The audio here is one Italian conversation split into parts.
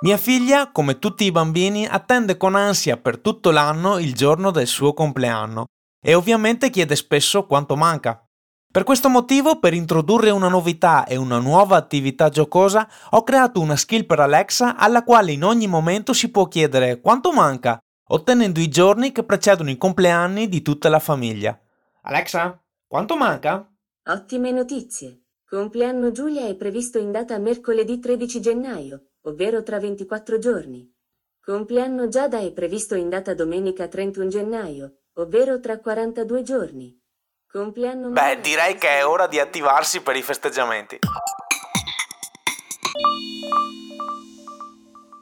Mia figlia, come tutti i bambini, attende con ansia per tutto l'anno il giorno del suo compleanno e ovviamente chiede spesso quanto manca. Per questo motivo, per introdurre una novità e una nuova attività giocosa, ho creato una skill per Alexa alla quale in ogni momento si può chiedere quanto manca, ottenendo i giorni che precedono i compleanni di tutta la famiglia. Alexa, quanto manca? Ottime notizie. Compleanno Giulia è previsto in data mercoledì 13 gennaio, ovvero tra 24 giorni. Compleanno Giada è previsto in data domenica 31 gennaio, ovvero tra 42 giorni. Compleanno Beh, direi che è ora di attivarsi per i festeggiamenti.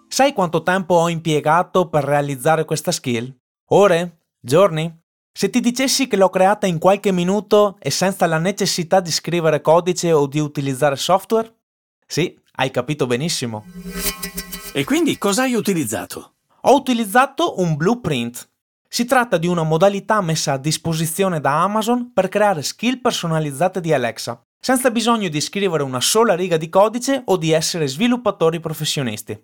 Sai quanto tempo ho impiegato per realizzare questa skill? Ore? Giorni? Se ti dicessi che l'ho creata in qualche minuto e senza la necessità di scrivere codice o di utilizzare software? Sì, hai capito benissimo. E quindi cosa hai utilizzato? Ho utilizzato un blueprint. Si tratta di una modalità messa a disposizione da Amazon per creare skill personalizzate di Alexa, senza bisogno di scrivere una sola riga di codice o di essere sviluppatori professionisti.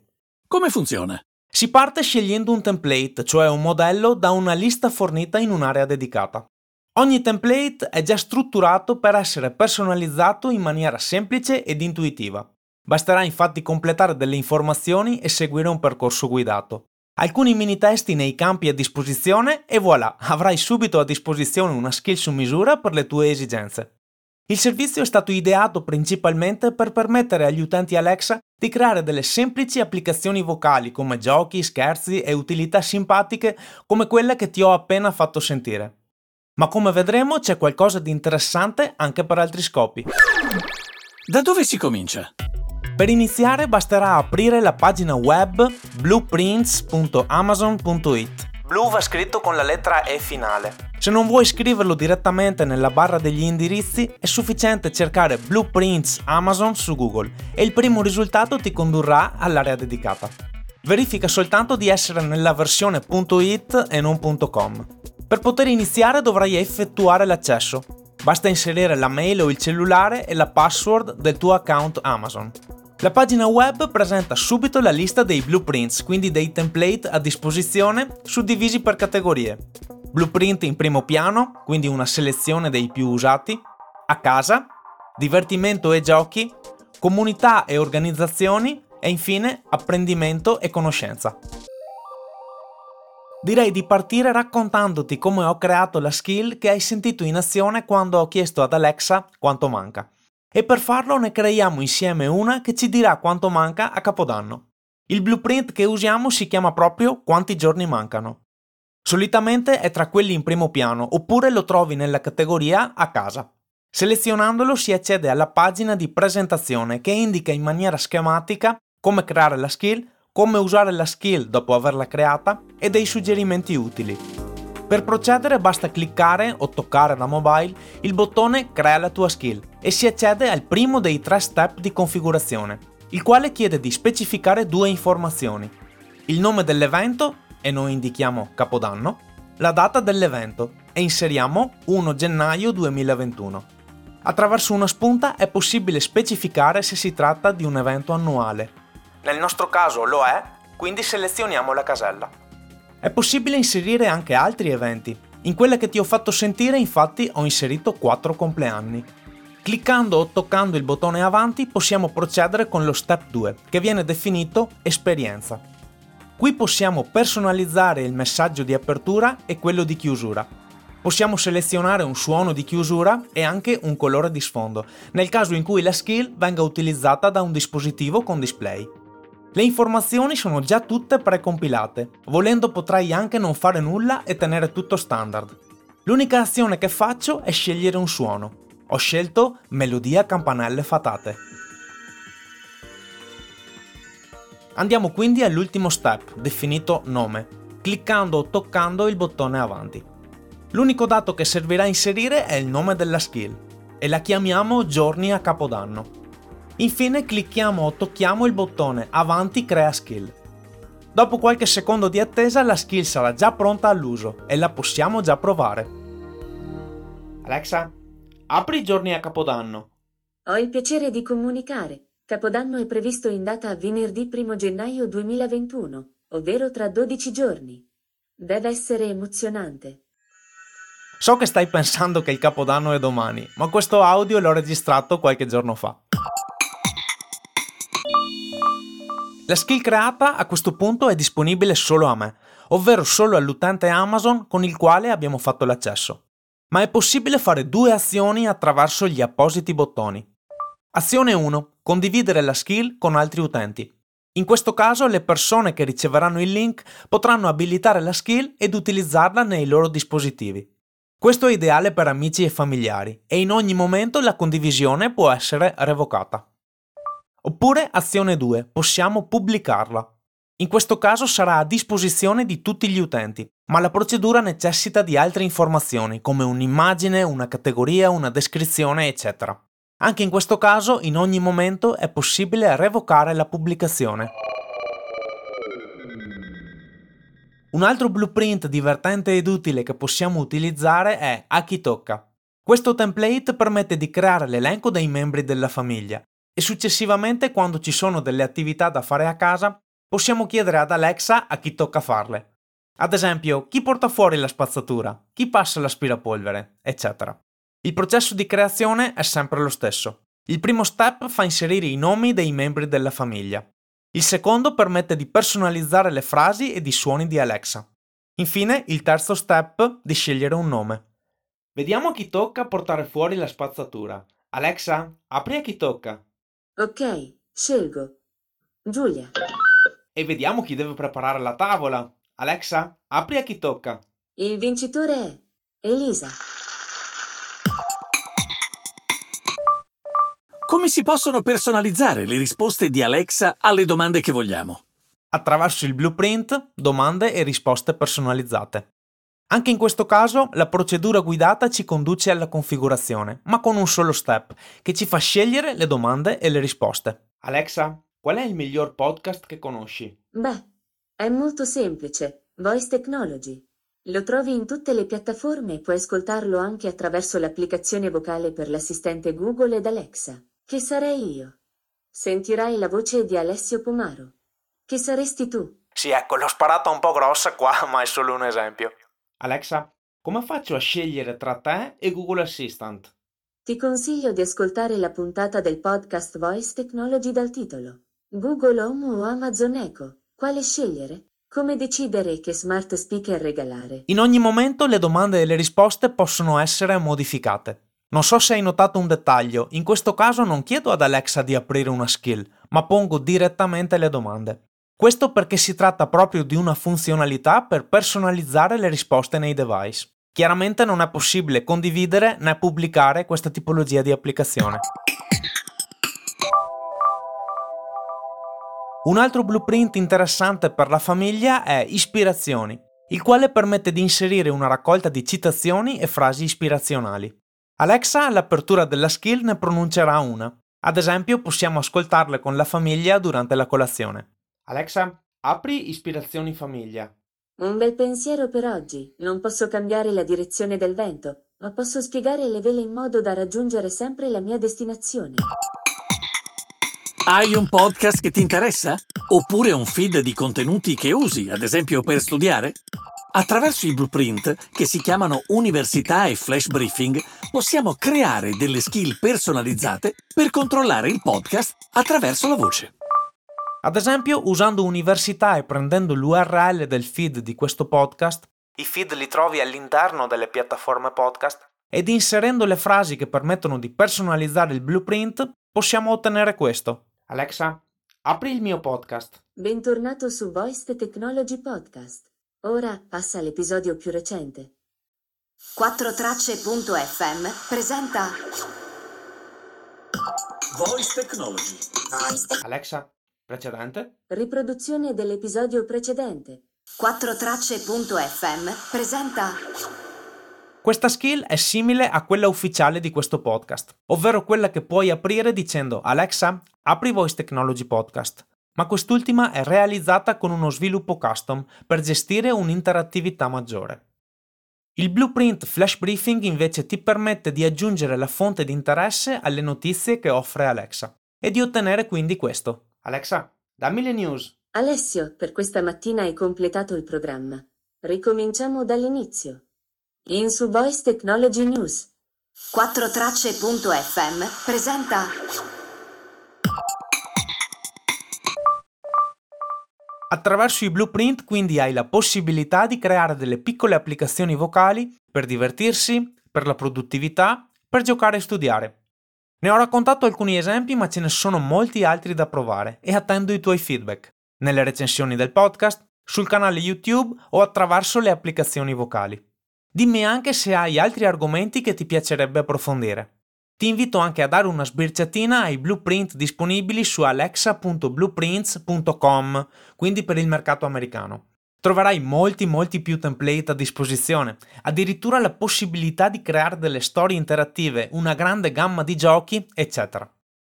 Come funziona? Si parte scegliendo un template, cioè un modello da una lista fornita in un'area dedicata. Ogni template è già strutturato per essere personalizzato in maniera semplice ed intuitiva. Basterà infatti completare delle informazioni e seguire un percorso guidato. Alcuni mini testi nei campi a disposizione e voilà, avrai subito a disposizione una skill su misura per le tue esigenze. Il servizio è stato ideato principalmente per permettere agli utenti Alexa di creare delle semplici applicazioni vocali come giochi, scherzi e utilità simpatiche come quelle che ti ho appena fatto sentire. Ma come vedremo c'è qualcosa di interessante anche per altri scopi. Da dove si comincia? Per iniziare basterà aprire la pagina web blueprints.amazon.it. Blue va scritto con la lettera E finale. Se non vuoi scriverlo direttamente nella barra degli indirizzi, è sufficiente cercare Blueprints Amazon su Google e il primo risultato ti condurrà all'area dedicata. Verifica soltanto di essere nella versione .it e non .com. Per poter iniziare dovrai effettuare l'accesso. Basta inserire la mail o il cellulare e la password del tuo account Amazon. La pagina web presenta subito la lista dei blueprints, quindi dei template a disposizione suddivisi per categorie. Blueprint in primo piano, quindi una selezione dei più usati, a casa, divertimento e giochi, comunità e organizzazioni e infine apprendimento e conoscenza. Direi di partire raccontandoti come ho creato la skill che hai sentito in azione quando ho chiesto ad Alexa quanto manca. E per farlo ne creiamo insieme una che ci dirà quanto manca a Capodanno. Il blueprint che usiamo si chiama proprio Quanti giorni mancano. Solitamente è tra quelli in primo piano oppure lo trovi nella categoria a casa. Selezionandolo si accede alla pagina di presentazione che indica in maniera schematica come creare la skill, come usare la skill dopo averla creata e dei suggerimenti utili. Per procedere basta cliccare o toccare da mobile il bottone Crea la tua skill e si accede al primo dei tre step di configurazione, il quale chiede di specificare due informazioni. Il nome dell'evento, e noi indichiamo Capodanno, la data dell'evento e inseriamo 1 gennaio 2021. Attraverso una spunta è possibile specificare se si tratta di un evento annuale. Nel nostro caso lo è, quindi selezioniamo la casella. È possibile inserire anche altri eventi. In quella che ti ho fatto sentire infatti ho inserito 4 compleanni. Cliccando o toccando il bottone avanti possiamo procedere con lo step 2, che viene definito esperienza. Qui possiamo personalizzare il messaggio di apertura e quello di chiusura. Possiamo selezionare un suono di chiusura e anche un colore di sfondo, nel caso in cui la skill venga utilizzata da un dispositivo con display. Le informazioni sono già tutte precompilate, volendo potrai anche non fare nulla e tenere tutto standard. L'unica azione che faccio è scegliere un suono. Ho scelto melodia campanelle fatate. Andiamo quindi all'ultimo step, definito nome. cliccando o toccando il bottone avanti. L'unico dato che servirà a inserire è il nome della skill e la chiamiamo giorni a capodanno. Infine clicchiamo o tocchiamo il bottone avanti crea skill. Dopo qualche secondo di attesa la skill sarà già pronta all'uso e la possiamo già provare. Alexa, apri i giorni a capodanno. Ho il piacere di comunicare. Capodanno è previsto in data venerdì 1 gennaio 2021, ovvero tra 12 giorni. Deve essere emozionante. So che stai pensando che il capodanno è domani, ma questo audio l'ho registrato qualche giorno fa. La skill creata a questo punto è disponibile solo a me, ovvero solo all'utente Amazon con il quale abbiamo fatto l'accesso. Ma è possibile fare due azioni attraverso gli appositi bottoni. Azione 1. Condividere la skill con altri utenti. In questo caso le persone che riceveranno il link potranno abilitare la skill ed utilizzarla nei loro dispositivi. Questo è ideale per amici e familiari e in ogni momento la condivisione può essere revocata. Oppure azione 2, possiamo pubblicarla. In questo caso sarà a disposizione di tutti gli utenti, ma la procedura necessita di altre informazioni come un'immagine, una categoria, una descrizione, eccetera. Anche in questo caso, in ogni momento è possibile revocare la pubblicazione. Un altro blueprint divertente ed utile che possiamo utilizzare è A chi tocca. Questo template permette di creare l'elenco dei membri della famiglia e successivamente quando ci sono delle attività da fare a casa possiamo chiedere ad Alexa a chi tocca farle. Ad esempio, chi porta fuori la spazzatura, chi passa l'aspirapolvere, eccetera. Il processo di creazione è sempre lo stesso. Il primo step fa inserire i nomi dei membri della famiglia. Il secondo permette di personalizzare le frasi ed i suoni di Alexa. Infine, il terzo step di scegliere un nome. Vediamo a chi tocca portare fuori la spazzatura. Alexa, apri a chi tocca. Ok, scelgo. Giulia. E vediamo chi deve preparare la tavola. Alexa, apri a chi tocca. Il vincitore è Elisa. Come si possono personalizzare le risposte di Alexa alle domande che vogliamo? Attraverso il blueprint, domande e risposte personalizzate. Anche in questo caso la procedura guidata ci conduce alla configurazione, ma con un solo step, che ci fa scegliere le domande e le risposte. Alexa, qual è il miglior podcast che conosci? Beh, è molto semplice. Voice Technology. Lo trovi in tutte le piattaforme e puoi ascoltarlo anche attraverso l'applicazione vocale per l'assistente Google ed Alexa. Che sarei io? Sentirai la voce di Alessio Pomaro. Che saresti tu? Sì, ecco, l'ho sparata un po' grossa qua, ma è solo un esempio. Alexa, come faccio a scegliere tra te e Google Assistant? Ti consiglio di ascoltare la puntata del podcast Voice Technology dal titolo Google Home o Amazon Echo. Quale scegliere? Come decidere che smart speaker regalare? In ogni momento le domande e le risposte possono essere modificate. Non so se hai notato un dettaglio, in questo caso non chiedo ad Alexa di aprire una skill, ma pongo direttamente le domande. Questo perché si tratta proprio di una funzionalità per personalizzare le risposte nei device. Chiaramente non è possibile condividere né pubblicare questa tipologia di applicazione. Un altro blueprint interessante per la famiglia è Ispirazioni, il quale permette di inserire una raccolta di citazioni e frasi ispirazionali. Alexa all'apertura della skill ne pronuncerà una. Ad esempio possiamo ascoltarle con la famiglia durante la colazione. Alexa, apri Ispirazioni Famiglia. Un bel pensiero per oggi. Non posso cambiare la direzione del vento, ma posso spiegare le vele in modo da raggiungere sempre la mia destinazione. Hai un podcast che ti interessa? Oppure un feed di contenuti che usi, ad esempio per studiare? Attraverso i blueprint, che si chiamano Università e Flash Briefing, possiamo creare delle skill personalizzate per controllare il podcast attraverso la voce. Ad esempio, usando Università e prendendo l'URL del feed di questo podcast, i feed li trovi all'interno delle piattaforme podcast, ed inserendo le frasi che permettono di personalizzare il blueprint, possiamo ottenere questo. Alexa, apri il mio podcast. Bentornato su Voice Technology Podcast. Ora passa all'episodio più recente. 4tracce.fm presenta Voice Technology. Alexa, precedente? Riproduzione dell'episodio precedente. 4tracce.fm presenta Questa skill è simile a quella ufficiale di questo podcast, ovvero quella che puoi aprire dicendo Alexa, apri Voice Technology Podcast. Ma quest'ultima è realizzata con uno sviluppo custom per gestire un'interattività maggiore. Il Blueprint Flash Briefing invece ti permette di aggiungere la fonte di interesse alle notizie che offre Alexa e di ottenere quindi questo. Alexa, dammi le news. Alessio, per questa mattina hai completato il programma. Ricominciamo dall'inizio. In su Voice Technology News. 4tracce.fm presenta Attraverso i blueprint quindi hai la possibilità di creare delle piccole applicazioni vocali per divertirsi, per la produttività, per giocare e studiare. Ne ho raccontato alcuni esempi ma ce ne sono molti altri da provare e attendo i tuoi feedback, nelle recensioni del podcast, sul canale YouTube o attraverso le applicazioni vocali. Dimmi anche se hai altri argomenti che ti piacerebbe approfondire. Ti invito anche a dare una sbirciatina ai blueprint disponibili su alexa.blueprints.com, quindi per il mercato americano. Troverai molti molti più template a disposizione, addirittura la possibilità di creare delle storie interattive, una grande gamma di giochi, eccetera.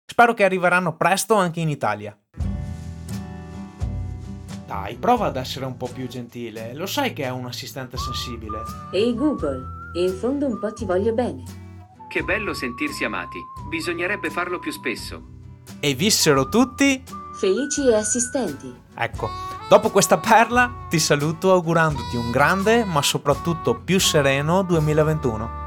Spero che arriveranno presto anche in Italia. Dai, prova ad essere un po' più gentile, lo sai che è un assistente sensibile. Ehi Google, in fondo un po' ti voglio bene. Che bello sentirsi amati. Bisognerebbe farlo più spesso. E vissero tutti Felici e assistenti. Ecco, dopo questa perla ti saluto augurandoti un grande ma soprattutto più sereno 2021.